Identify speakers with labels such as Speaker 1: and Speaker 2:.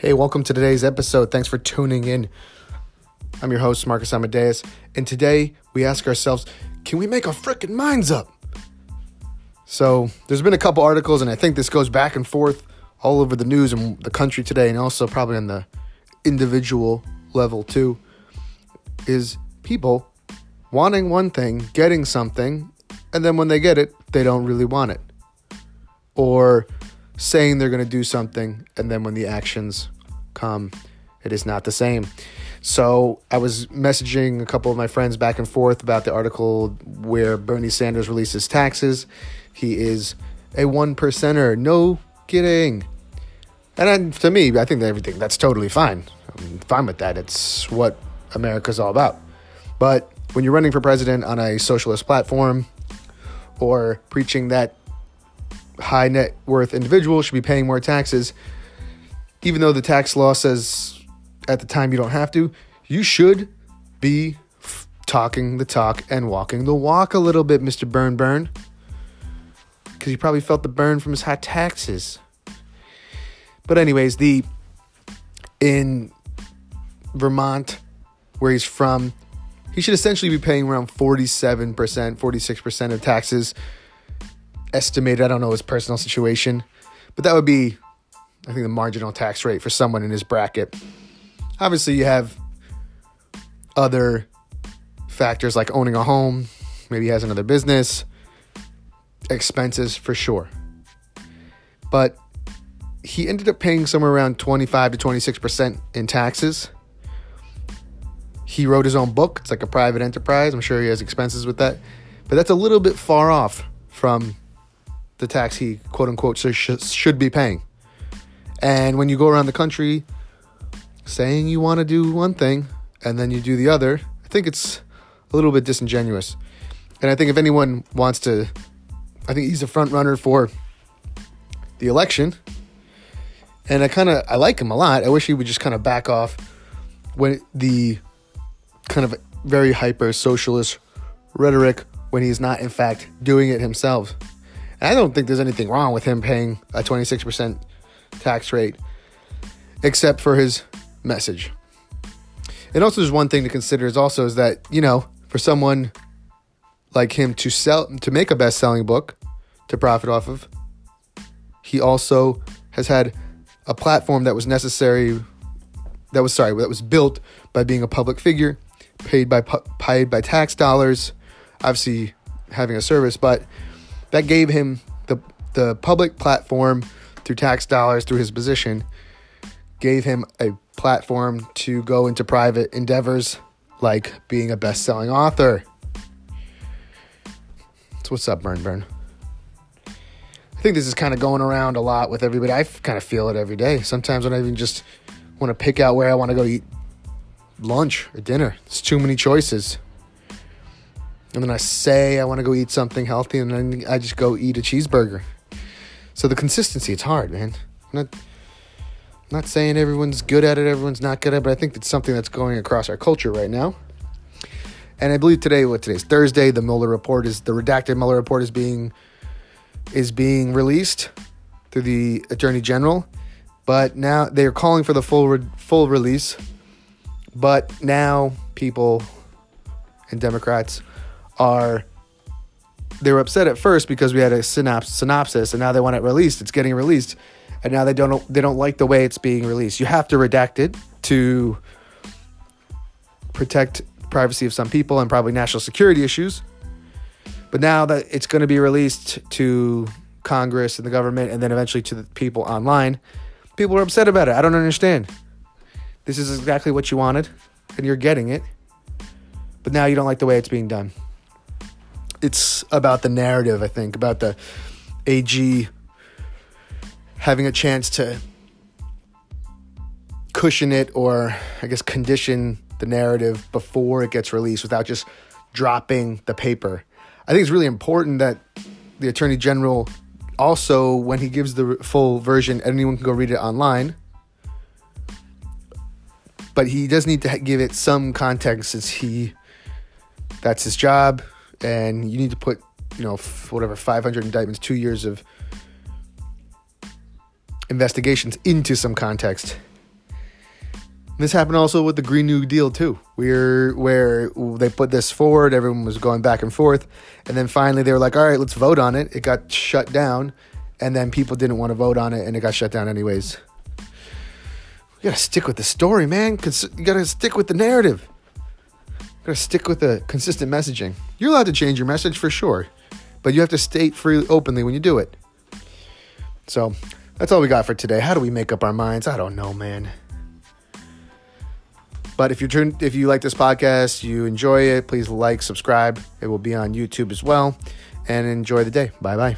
Speaker 1: Hey, welcome to today's episode. Thanks for tuning in. I'm your host, Marcus Amadeus, and today we ask ourselves can we make our freaking minds up? So, there's been a couple articles, and I think this goes back and forth all over the news and the country today, and also probably on the individual level too. Is people wanting one thing, getting something, and then when they get it, they don't really want it. Or saying they're going to do something, and then when the actions come, it is not the same. So I was messaging a couple of my friends back and forth about the article where Bernie Sanders releases taxes. He is a one percenter. No kidding. And then, to me, I think that everything that's totally fine. I'm fine with that. It's what America's all about. But when you're running for president on a socialist platform or preaching that high net worth individuals should be paying more taxes, even though the tax law says at the time you don't have to, you should be f- talking the talk and walking the walk a little bit, Mr. Burn Burn. Because he probably felt the burn from his high taxes. But, anyways, the in Vermont, where he's from, he should essentially be paying around 47%, 46% of taxes estimated. I don't know his personal situation, but that would be, I think, the marginal tax rate for someone in his bracket. Obviously, you have other factors like owning a home, maybe he has another business, expenses for sure. But he ended up paying somewhere around 25 to 26% in taxes. He wrote his own book. It's like a private enterprise. I'm sure he has expenses with that. But that's a little bit far off from the tax he quote unquote should be paying. And when you go around the country saying you want to do one thing and then you do the other, I think it's a little bit disingenuous. And I think if anyone wants to, I think he's a front runner for the election. And I kind of I like him a lot. I wish he would just kind of back off when the kind of very hyper socialist rhetoric when he's not in fact doing it himself. And I don't think there's anything wrong with him paying a 26% tax rate, except for his message. And also, there's one thing to consider is also is that you know for someone like him to sell to make a best-selling book to profit off of, he also has had a platform that was necessary, that was sorry, that was built by being a public figure, paid by paid by tax dollars, obviously having a service, but that gave him the the public platform through tax dollars through his position gave him a platform to go into private endeavors like being a best-selling author. So what's up, Burn Burn? I think this is kind of going around a lot with everybody. I kind of feel it every day. Sometimes when I even just want to pick out where I want to go eat lunch or dinner, it's too many choices and then I say I want to go eat something healthy, and then I just go eat a cheeseburger. So the consistency, it's hard, man. I'm not, I'm not saying everyone's good at it, everyone's not good at it, but I think it's something that's going across our culture right now. And I believe today, what today's Thursday, the Mueller report is the redacted Mueller report is being is being released through the Attorney General, but now they are calling for the full re- full release. But now people and Democrats are they were upset at first because we had a synops- synopsis and now they want it released. It's getting released and now they don't they don't like the way it's being released. You have to redact it to protect privacy of some people and probably national security issues. But now that it's going to be released to congress and the government and then eventually to the people online people are upset about it. I don't understand. This is exactly what you wanted and you're getting it but now you don't like the way it's being done it's about the narrative, I think, about the AG having a chance to cushion it or I guess condition the narrative before it gets released without just dropping the paper. I think it's really important that the Attorney General also, when he gives the full version, anyone can go read it online. But he does need to give it some context since he, that's his job and you need to put, you know, whatever 500 indictments, two years of investigations into some context. This happened also with the Green New Deal too. We're where they put this forward, everyone was going back and forth, and then finally they were like, "All right, let's vote on it." It got shut down, and then people didn't want to vote on it, and it got shut down anyways. We gotta stick with the story, man. Cause You gotta stick with the narrative. Gotta stick with the consistent messaging. You're allowed to change your message for sure, but you have to state freely, openly when you do it. So that's all we got for today. How do we make up our minds? I don't know, man. But if you turn, if you like this podcast, you enjoy it, please like, subscribe. It will be on YouTube as well. And enjoy the day. Bye bye.